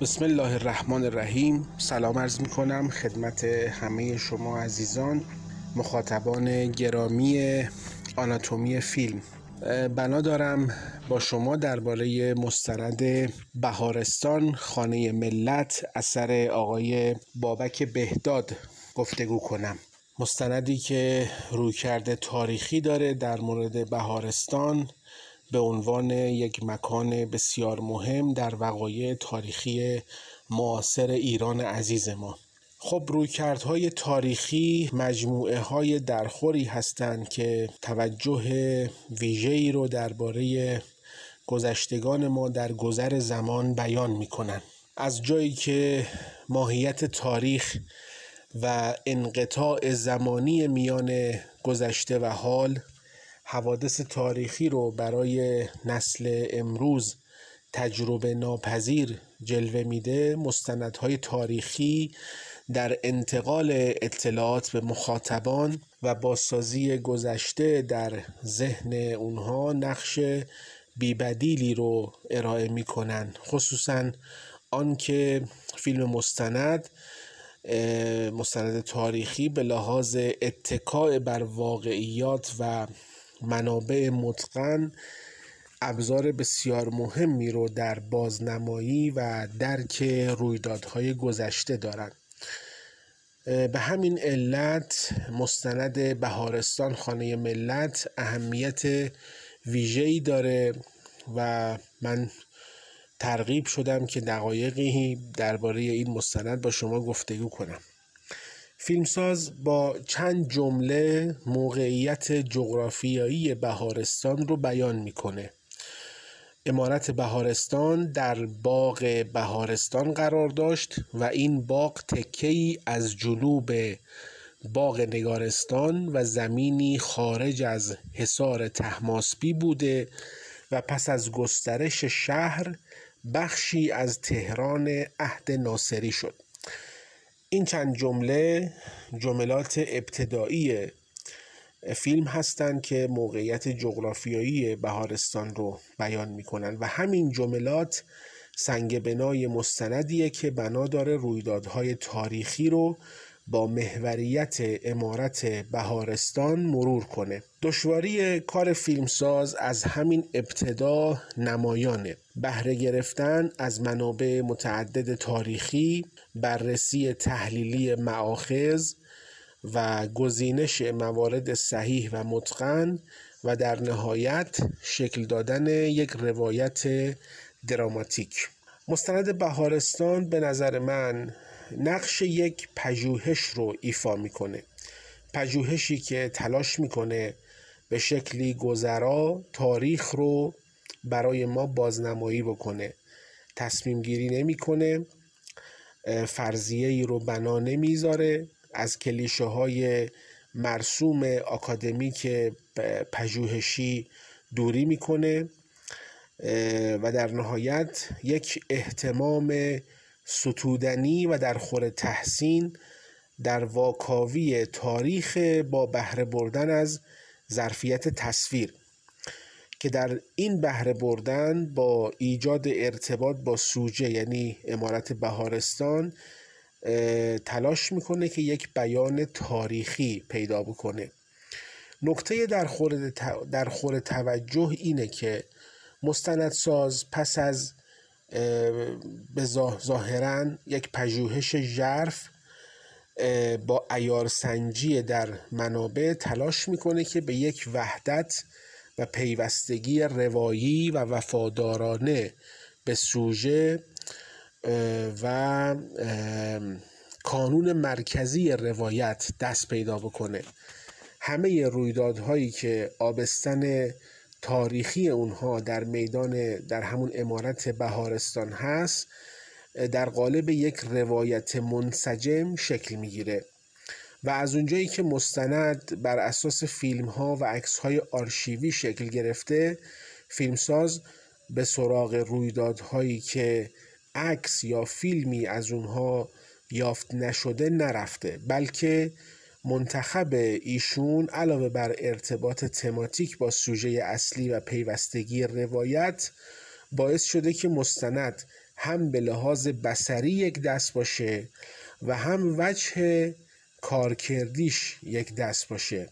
بسم الله الرحمن الرحیم. سلام عرض می کنم خدمت همه شما عزیزان مخاطبان گرامی آناتومی فیلم. بنا دارم با شما درباره مستند بهارستان خانه ملت اثر آقای بابک بهداد گفتگو کنم. مستندی که رویکرد تاریخی داره در مورد بهارستان به عنوان یک مکان بسیار مهم در وقایع تاریخی معاصر ایران عزیز ما. خب رویکردهای تاریخی مجموعه های درخوری هستند که توجه ویژه‌ای رو درباره گذشتگان ما در گذر زمان بیان می‌کنن از جایی که ماهیت تاریخ و انقطاع زمانی میان گذشته و حال حوادث تاریخی رو برای نسل امروز تجربه ناپذیر جلوه میده مستندهای تاریخی در انتقال اطلاعات به مخاطبان و بازسازی گذشته در ذهن اونها نقش بیبدیلی رو ارائه می‌کنن. خصوصا آنکه فیلم مستند مستند تاریخی به لحاظ اتکاع بر واقعیات و منابع متقن ابزار بسیار مهمی رو در بازنمایی و درک رویدادهای گذشته دارند به همین علت مستند بهارستان خانه ملت اهمیت ویژه‌ای داره و من ترغیب شدم که دقایقی درباره این مستند با شما گفتگو کنم. فیلمساز با چند جمله موقعیت جغرافیایی بهارستان رو بیان می‌کنه. امارت بهارستان در باغ بهارستان قرار داشت و این باغ تکهی از جنوب باغ نگارستان و زمینی خارج از حصار تهماسبی بوده و پس از گسترش شهر بخشی از تهران عهد ناصری شد. این چند جمله جملات ابتدایی فیلم هستند که موقعیت جغرافیایی بهارستان رو بیان می‌کنن و همین جملات سنگ بنای مستندیه که بنا داره رویدادهای تاریخی رو با محوریت امارت بهارستان مرور کنه. دشواری کار فیلمساز از همین ابتدا نمایانه. بهره گرفتن از منابع متعدد تاریخی بررسی تحلیلی معاخذ و گزینش موارد صحیح و متقن و در نهایت شکل دادن یک روایت دراماتیک. مستند بهارستان به نظر من نقش یک پژوهش رو ایفا می‌کنه. پژوهشی که تلاش می‌کنه به شکلی گذرا تاریخ رو برای ما بازنمایی بکنه. تصمیم گیری نمی‌کنه فرضیه ای رو بنا نمی‌ذاره. از کلیشه های مرسوم آکادمیک پژوهشی دوری می‌کنه و در نهایت یک احتمام ستودنی و در خور تحسین در واکاوی تاریخ با بهره بردن از ظرفیت تصویر که در این بهره بردن با ایجاد ارتباط با سوژه یعنی امارت بهارستان تلاش می‌کنه که یک بیان تاریخی پیدا بکنه. نکته در خور, در خور توجه اینه که مستندساز پس از به ظاهرا یک پژوهش ژرف با ایار سنجی در منابع تلاش می‌کنه که به یک وحدت و پیوستگی روایی و وفادارانه به سوژه و کانون مرکزی روایت دست پیدا بکنه. همه رویدادهایی که آبستن تاریخی اونها در میدان در همون امارت بهارستان هست در قالب یک روایت منسجم شکل می‌گیره. و از اونجایی که مستند بر اساس فیلم ها و عکس های آرشیوی شکل گرفته فیلمساز به سراغ رویدادهایی که عکس یا فیلمی از اونها یافت نشده نرفته بلکه منتخب ایشون علاوه بر ارتباط تماتیک با سوژه اصلی و پیوستگی روایت باعث شده که مستند هم به لحاظ بسری یک دست باشه و هم وجه کارکردیش یک دست باشه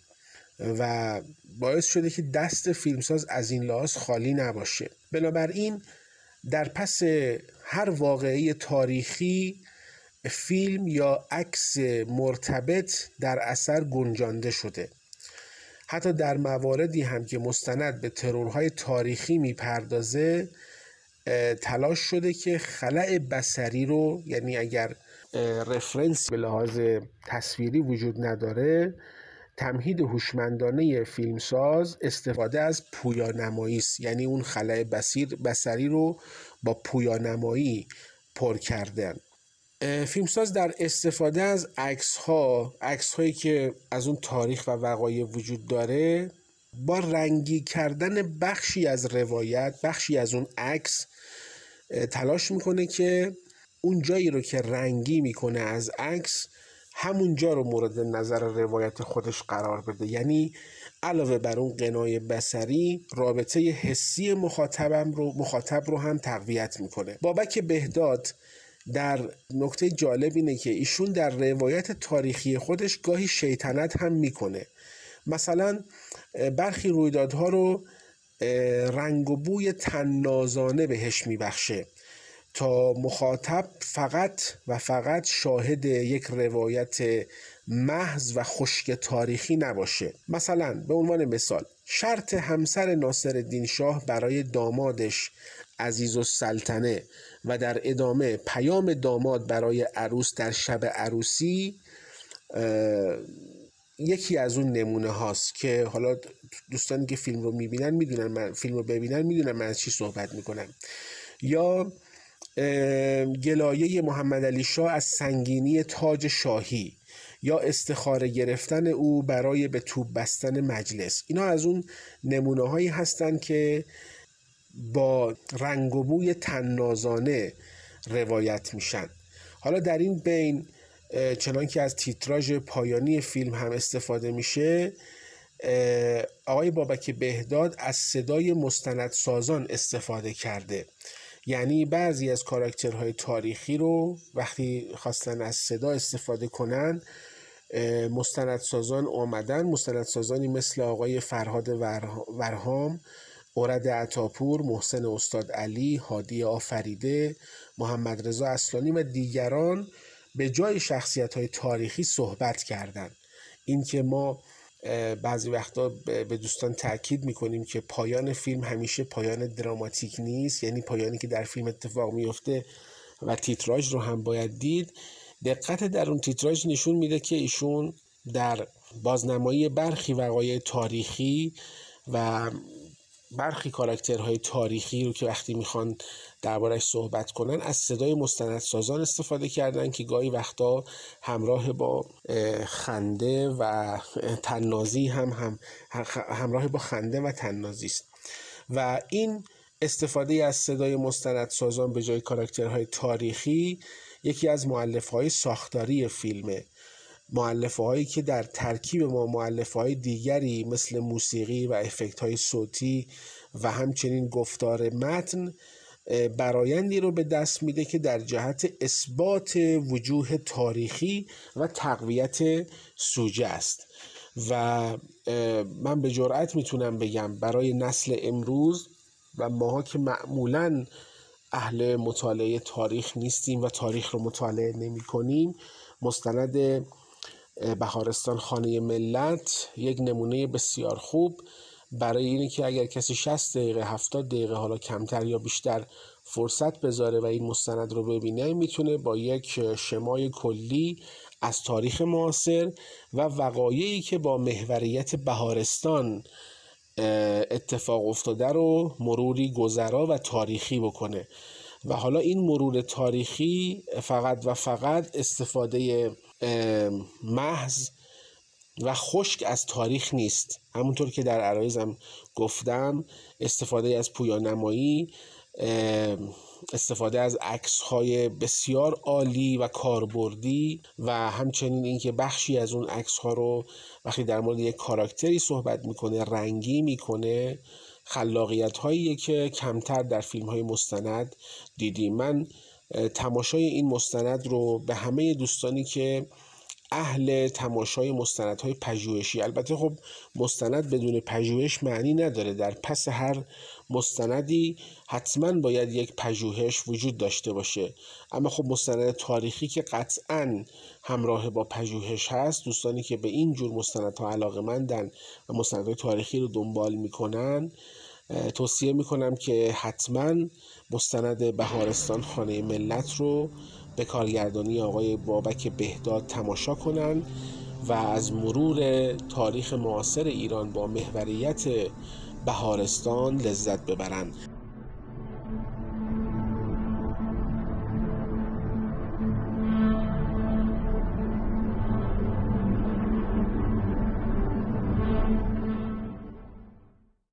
و باعث شده که دست فیلمساز از این لحاظ خالی نباشه. بنابراین در پس هر واقعی تاریخی فیلم یا عکس مرتبط در اثر گنجانده شده. حتی در مواردی هم که مستند به ترورهای تاریخی می‌پردازه تلاش شده که خلع بسری رو یعنی اگر رفرنس به لحاظ تصویری وجود نداره تمهید هوشمندانه فیلمساز استفاده از پویانمایی است. یعنی اون خلع بسیر بسری رو با پویانمایی پر کردن. فیلمساز در استفاده از عکس ها عکس هایی که از اون تاریخ و وقایع وجود داره با رنگی کردن بخشی از روایت بخشی از اون عکس تلاش می‌کنه که اون جایی رو که رنگی می‌کنه از عکس همونجا رو مورد نظر روایت خودش قرار بده. یعنی علاوه بر اون قنای بسری رابطه حسی مخاطبم رو مخاطب رو هم تقویت می‌کنه. بابک بهداد در نکته جالب اینه که ایشون در روایت تاریخی خودش گاهی شیطنت هم می‌کنه. مثلا برخی رویدادها رو رنگ و بوی تنازانه بهش میبخشه تا مخاطب فقط و فقط شاهد یک روایت محض و خشک تاریخی نباشه. مثلا به عنوان مثال شرط همسر ناصر شاه برای دامادش عزیز و سلطنه و در ادامه پیام داماد برای عروس در شب عروسی یکی از اون نمونه هاست که حالا دوستانی که فیلم رو می‌بینن می‌دونن من فیلم رو ببینن می‌دونن من از چی صحبت می‌کنم. یا گلایه محمد علی شاه از سنگینی تاج شاهی. یا استخاره گرفتن او برای به توب بستن مجلس. اینا از اون نمونه هایی هستند که با رنگ و بوی تنازانه روایت میشن. حالا در این بین چنان که از تیتراژ پایانی فیلم هم استفاده میشه آقای بابک بهداد از صدای مستندسازان استفاده کرده. یعنی بعضی از کاراکترهای تاریخی رو وقتی خواستن از صدا استفاده کنن مستندسازان آمدن مستندسازانی مثل آقای فرهاد ورهام اورد عطاپور، محسن استاد علی، هادی آفریده، محمد رضا اصلانی و دیگران به جای شخصیت های تاریخی صحبت کردند. اینکه ما بعضی وقتا به دوستان تاکید می‌کنیم که پایان فیلم همیشه پایان دراماتیک نیست یعنی پایانی که در فیلم اتفاق میفته و تیتراژ رو هم باید دید. دقت در اون تیتراژ نشون میده که ایشون در بازنمایی برخی وقایع تاریخی و برخی کاراکترهای تاریخی رو که وقتی می‌خوان دربارش صحبت کنن از صدای مستندسازان استفاده کردن که گاهی وقتا همراه با خنده و تنازی هم, هم همراه با خنده و تنازی است. و این استفاده از صدای مستندسازان به جای کاراکترهای تاریخی یکی از معلف های ساختاری فیلمه. معلفه هایی که در ترکیب ما معلفه های دیگری مثل موسیقی و افکت های صوتی و همچنین گفتار متن برایندی رو به دست میده که در جهت اثبات وجوه تاریخی و تقویت سوژه است. و من به جرأت می‌تونم بگم برای نسل امروز و ماها که معمولا اهل مطالعه تاریخ نیستیم و تاریخ رو مطالعه نمی کنیم مستند بهارستان خانه ملت یک نمونه بسیار خوب. برای اینه که اگر کسی 60 دقیقه 70 دقیقه حالا کمتر یا بیشتر فرصت بذاره و این مستند رو ببینه می‌تونه با یک شمای کلی از تاریخ معاصر و وقایعی که با محوریت بهارستان اتفاق افتاده رو مروری گذرا و تاریخی بکنه. و حالا این مرور تاریخی فقط و فقط استفاده محض و خشک از تاریخ نیست. همونطور که در عرایزم گفتم استفاده از پویانمایی استفاده از عکس های بسیار عالی و کاربردی و همچنین اینکه بخشی از اون عکس ها رو وقتی در مورد یک کاراکتری صحبت می‌کنه رنگی می‌کنه خلاقیت هایی که کمتر در فیلم های مستند دیدیم. من تماشای این مستند رو به همه دوستانی که اهل تماشای مستندهای پژوهشی. البته خب مستند بدون پژوهش معنی نداره. در پس هر مستندی حتما باید یک پژوهش وجود داشته باشه. اما خب مستند تاریخی که قطعا همراه با پژوهش هست دوستانی که به این جور مستندها علاقه مندن و مستندهای تاریخی رو دنبال می‌کنن توصیه می‌کنم که حتما مستند بهارستان خانه ملت رو به کارگردانی آقای بابک بهداد تماشا کنند و از مرور تاریخ معاصر ایران با محوریت بهارستان لذت ببرند.